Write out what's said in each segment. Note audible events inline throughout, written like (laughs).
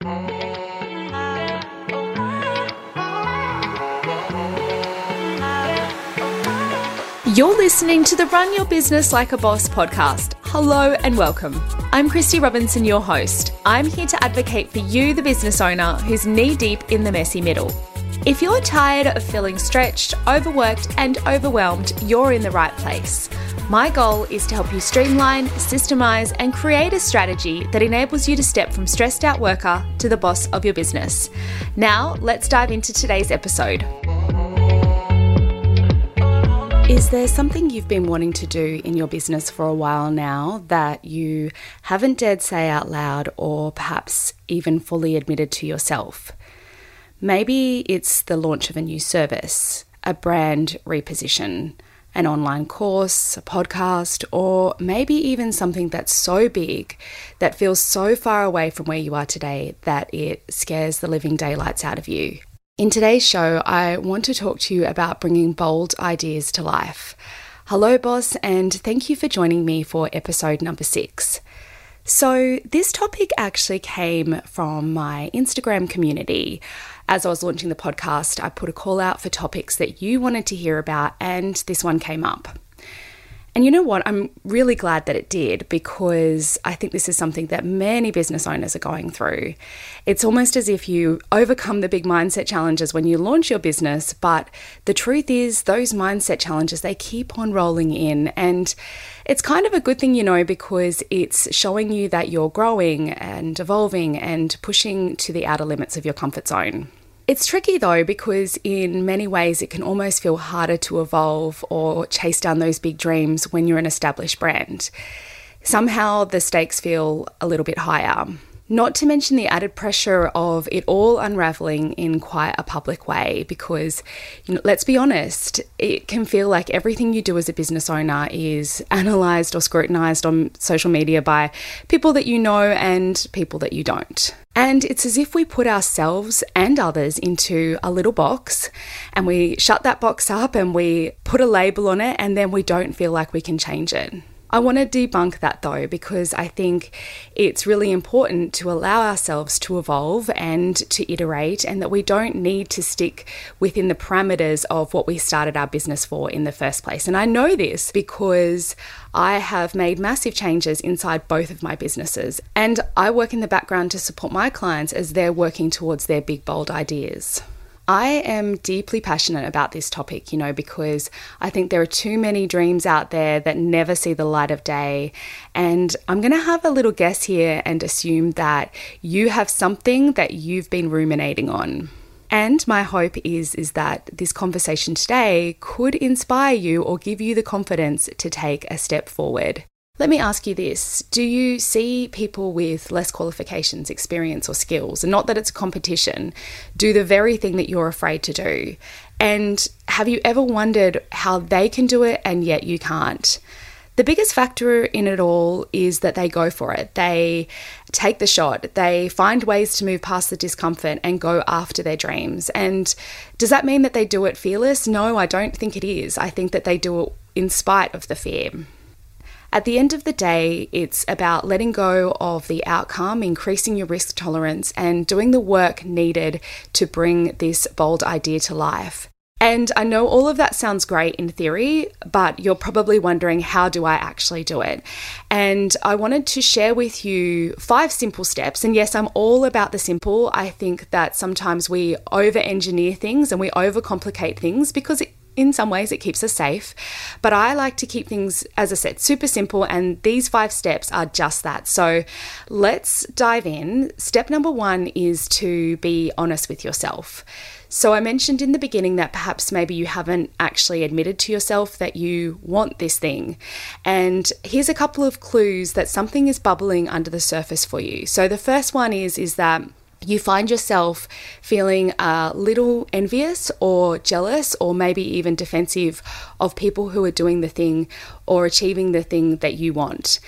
You're listening to the Run Your Business Like a Boss podcast. Hello and welcome. I'm Kristy Robinson, your host. I'm here to advocate for you, the business owner who's knee deep in the messy middle. If you're tired of feeling stretched, overworked, and overwhelmed, you're in the right place. My goal is to help you streamline, systemize, and create a strategy that enables you to step from stressed out worker to the boss of your business. Now, let's dive into today's episode. Is there something you've been wanting to do in your business for a while now that you haven't dared say out loud or perhaps even fully admitted to yourself? Maybe it's the launch of a new service, a brand reposition, an online course, a podcast, or maybe even something that's so big that feels so far away from where you are today that it scares the living daylights out of you. In today's show, I want to talk to you about bringing bold ideas to life. Hello, boss, and thank you for joining me for episode number six. So, this topic actually came from my Instagram community. As I was launching the podcast, I put a call out for topics that you wanted to hear about, and this one came up. And you know what? I'm really glad that it did because I think this is something that many business owners are going through. It's almost as if you overcome the big mindset challenges when you launch your business, but the truth is, those mindset challenges, they keep on rolling in. And it's kind of a good thing, you know, because it's showing you that you're growing and evolving and pushing to the outer limits of your comfort zone. It's tricky though, because in many ways it can almost feel harder to evolve or chase down those big dreams when you're an established brand. Somehow the stakes feel a little bit higher. Not to mention the added pressure of it all unraveling in quite a public way, because you know, let's be honest, it can feel like everything you do as a business owner is (laughs) analysed or scrutinised on social media by people that you know and people that you don't. And it's as if we put ourselves and others into a little box and we shut that box up and we put a label on it, and then we don't feel like we can change it. I want to debunk that though, because I think it's really important to allow ourselves to evolve and to iterate, and that we don't need to stick within the parameters of what we started our business for in the first place. And I know this because I have made massive changes inside both of my businesses, and I work in the background to support my clients as they're working towards their big, bold ideas. I am deeply passionate about this topic, you know, because I think there are too many dreams out there that never see the light of day. And I'm going to have a little guess here and assume that you have something that you've been ruminating on. And my hope is is that this conversation today could inspire you or give you the confidence to take a step forward. Let me ask you this Do you see people with less qualifications, experience, or skills, and not that it's a competition, do the very thing that you're afraid to do? And have you ever wondered how they can do it and yet you can't? The biggest factor in it all is that they go for it. They take the shot. They find ways to move past the discomfort and go after their dreams. And does that mean that they do it fearless? No, I don't think it is. I think that they do it in spite of the fear. At the end of the day, it's about letting go of the outcome, increasing your risk tolerance, and doing the work needed to bring this bold idea to life. And I know all of that sounds great in theory, but you're probably wondering how do I actually do it? And I wanted to share with you five simple steps. And yes, I'm all about the simple. I think that sometimes we over engineer things and we overcomplicate things because it in some ways it keeps us safe. But I like to keep things, as I said, super simple, and these five steps are just that. So let's dive in. Step number one is to be honest with yourself. So, I mentioned in the beginning that perhaps maybe you haven't actually admitted to yourself that you want this thing. And here's a couple of clues that something is bubbling under the surface for you. So, the first one is, is that you find yourself feeling a little envious or jealous or maybe even defensive of people who are doing the thing or achieving the thing that you want.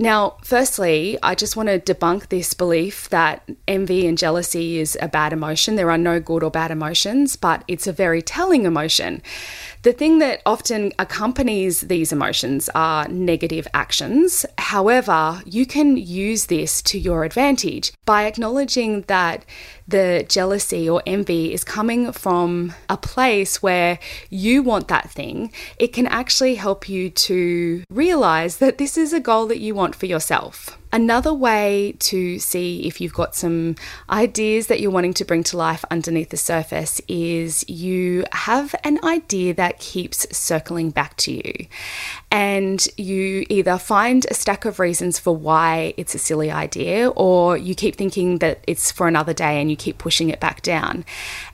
Now, firstly, I just want to debunk this belief that envy and jealousy is a bad emotion. There are no good or bad emotions, but it's a very telling emotion. The thing that often accompanies these emotions are negative actions. However, you can use this to your advantage by acknowledging that the jealousy or envy is coming from a place where you want that thing. It can actually help you to realize that this is a goal that you want for yourself. Another way to see if you've got some ideas that you're wanting to bring to life underneath the surface is you have an idea that keeps circling back to you. And you either find a stack of reasons for why it's a silly idea, or you keep thinking that it's for another day and you keep pushing it back down.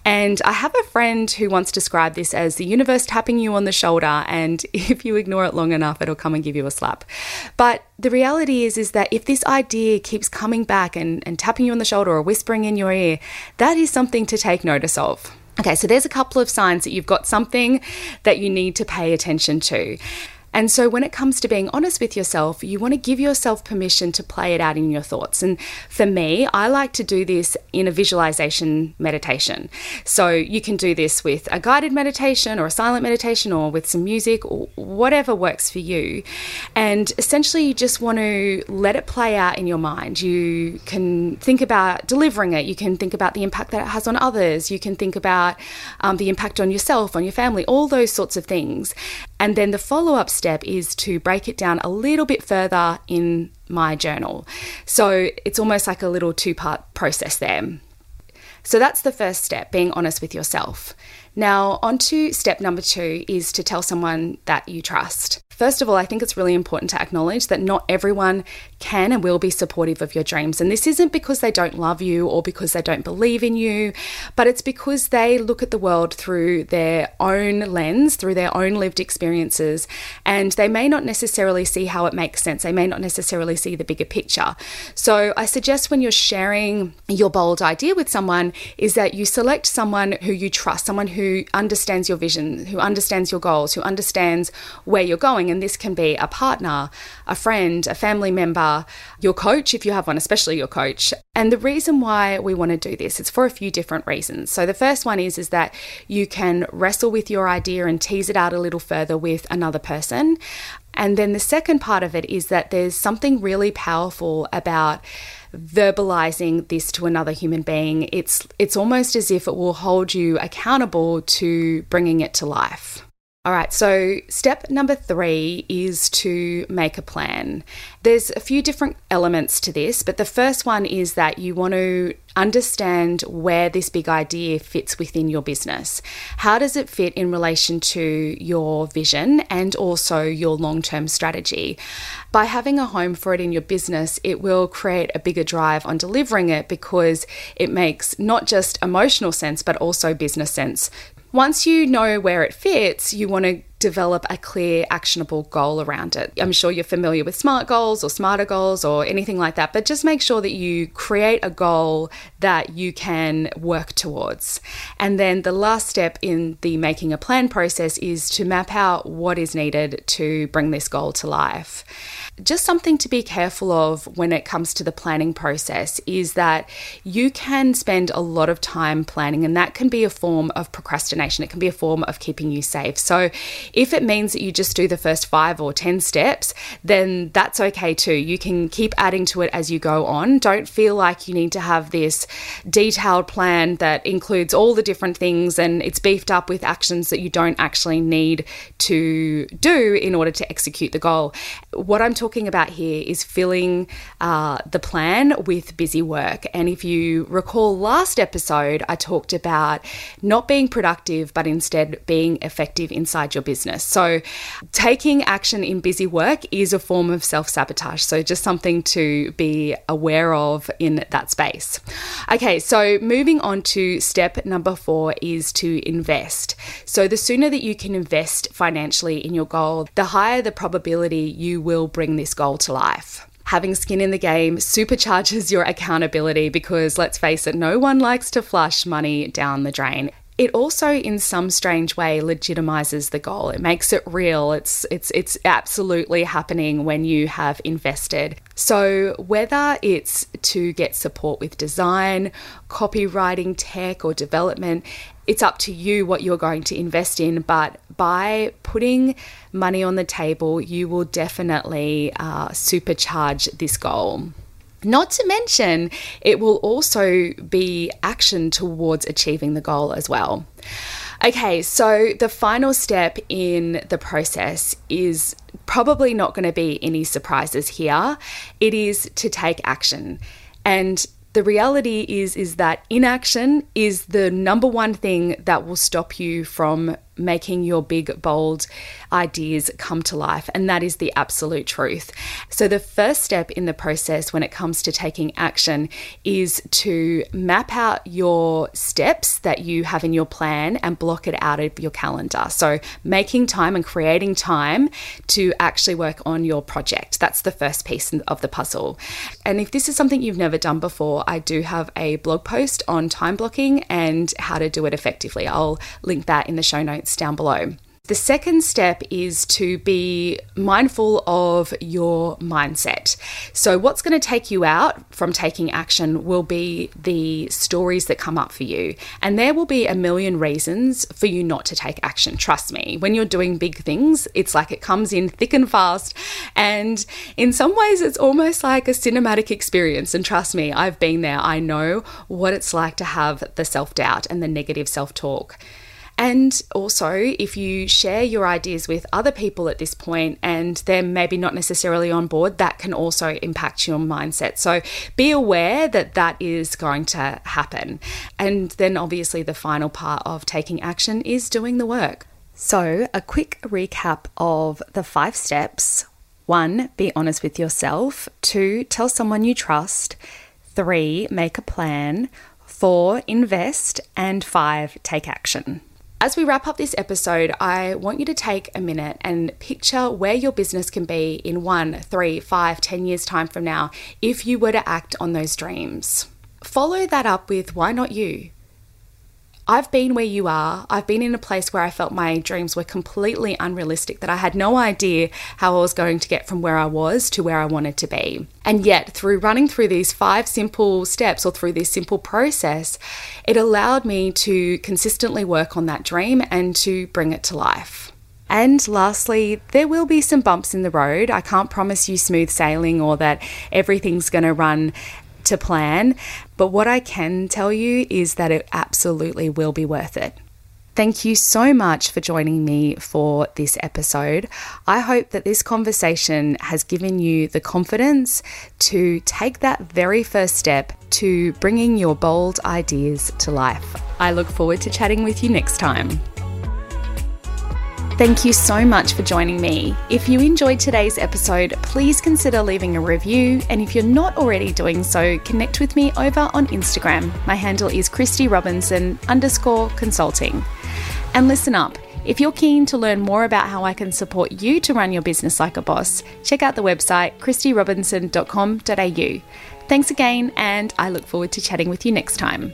And I have a friend who once described this as the universe tapping you on the shoulder, and (laughs) if you ignore it long enough, it'll come and give you a slap. But the reality is is that if this idea keeps coming back and, and tapping you on the shoulder or whispering in your ear, that is something to take notice of. Okay, so there's a couple of signs that you've got something that you need to pay attention to. And so, when it comes to being honest with yourself, you want to give yourself permission to play it out in your thoughts. And for me, I like to do this in a visualization meditation. So, you can do this with a guided meditation or a silent meditation or with some music or whatever works for you. And essentially, you just want to let it play out in your mind. You can think about delivering it, you can think about the impact that it has on others, you can think about um, the impact on yourself, on your family, all those sorts of things. And then the follow up step is to break it down a little bit further in my journal. So it's almost like a little two part process there. So that's the first step, being honest with yourself. Now, on to step number two is to tell someone that you trust. First of all, I think it's really important to acknowledge that not everyone can and will be supportive of your dreams. And this isn't because they don't love you or because they don't believe in you, but it's because they look at the world through their own lens, through their own lived experiences, and they may not necessarily see how it makes sense. They may not necessarily see the bigger picture. So I suggest when you're sharing your bold idea with someone, is that you select someone who you trust, someone who understands your vision, who understands your goals, who understands where you're going and this can be a partner, a friend, a family member, your coach, if you have one, especially your coach. And the reason why we want to do this, it's for a few different reasons. So the first one is, is that you can wrestle with your idea and tease it out a little further with another person. And then the second part of it is that there's something really powerful about verbalizing this to another human being. It's it's almost as if it will hold you accountable to bringing it to life. All right, so step number three is to make a plan. There's a few different elements to this, but the first one is that you want to understand where this big idea fits within your business. How does it fit in relation to your vision and also your long term strategy? By having a home for it in your business, it will create a bigger drive on delivering it because it makes not just emotional sense, but also business sense once you know where it fits, you want to develop a clear, actionable goal around it. I'm sure you're familiar with SMART goals or SMARTER goals or anything like that, but just make sure that you create a goal that you can work towards. And then the last step in the making a plan process is to map out what is needed to bring this goal to life just something to be careful of when it comes to the planning process is that you can spend a lot of time planning, and that can be a form of procrastination. It can be a form of keeping you safe. So, if it means that you just do the first five or 10 steps, then that's okay too. You can keep adding to it as you go on. Don't feel like you need to have this detailed plan that includes all the different things and it's beefed up with actions that you don't actually need to do in order to execute the goal. What I'm talking about here is filling uh, the plan with busy work. And if you recall last episode, I talked about not being productive, but instead being effective inside your business. So taking action in busy work is a form of self sabotage. So just something to be aware of in that space. Okay, so moving on to step number four is to invest. So the sooner that you can invest financially in your goal, the higher the probability you will bring this goal to life having skin in the game supercharges your accountability because let's face it, no one likes to flush money down the drain. It also in some strange way legitimizes the goal. It makes it real. It's it's it's absolutely happening when you have invested. So whether it's to get support with design copywriting tech or development it's up to you what you're going to invest in. But by putting money on the table you will definitely uh, supercharge this goal not to mention, it will also be action towards achieving the goal as well. Okay, so the final step in the process is probably not going to be any surprises here. It is to take action. And the reality is is that inaction is the number one thing that will stop you from making your big, bold ideas come to life. And that is the absolute truth. So, the first step in the process when it comes to taking action is to map out your steps that you have in your plan and block it out of your calendar. So, making time and creating time to actually work on your project. That's the first piece of the puzzle. And if this is something you've never done before, I do have a blog post on time blocking and how to do it effectively. I'll link that in the show notes down below. The second step is to be mindful of your mindset. So, what's going to take you out from taking action will be the stories that come up for you. And there will be a million reasons for you not to take action. Trust me, when you're doing big things, it's like it comes in thick and fast. And in some ways, it's almost like a cinematic experience. And trust me, I've been there. I know what it's like to have the self doubt and the negative self talk. And also, if you share your ideas with other people at this point and they're maybe not necessarily on board, that can also impact your mindset. So be aware that that is going to happen. And then, obviously, the final part of taking action is doing the work. So, a quick recap of the five steps one, be honest with yourself. Two, tell someone you trust. Three, make a plan. Four, invest. And five, take action. As we wrap up this episode, I want you to take a minute and picture where your business can be in one, three, five, ten years' time from now if you were to act on those dreams. Follow that up with why not you? I've been where you are. I've been in a place where I felt my dreams were completely unrealistic, that I had no idea how I was going to get from where I was to where I wanted to be. And yet, through running through these five simple steps or through this simple process, it allowed me to consistently work on that dream and to bring it to life. And lastly, there will be some bumps in the road. I can't promise you smooth sailing or that everything's going to run to plan. But what I can tell you is that it absolutely will be worth it. Thank you so much for joining me for this episode. I hope that this conversation has given you the confidence to take that very first step to bringing your bold ideas to life. I look forward to chatting with you next time. Thank you so much for joining me. If you enjoyed today's episode, please consider leaving a review. And if you're not already doing so, connect with me over on Instagram. My handle is Kristy Robinson underscore consulting. And listen up. If you're keen to learn more about how I can support you to run your business like a boss, check out the website kristyrobinson.com.au. Thanks again, and I look forward to chatting with you next time.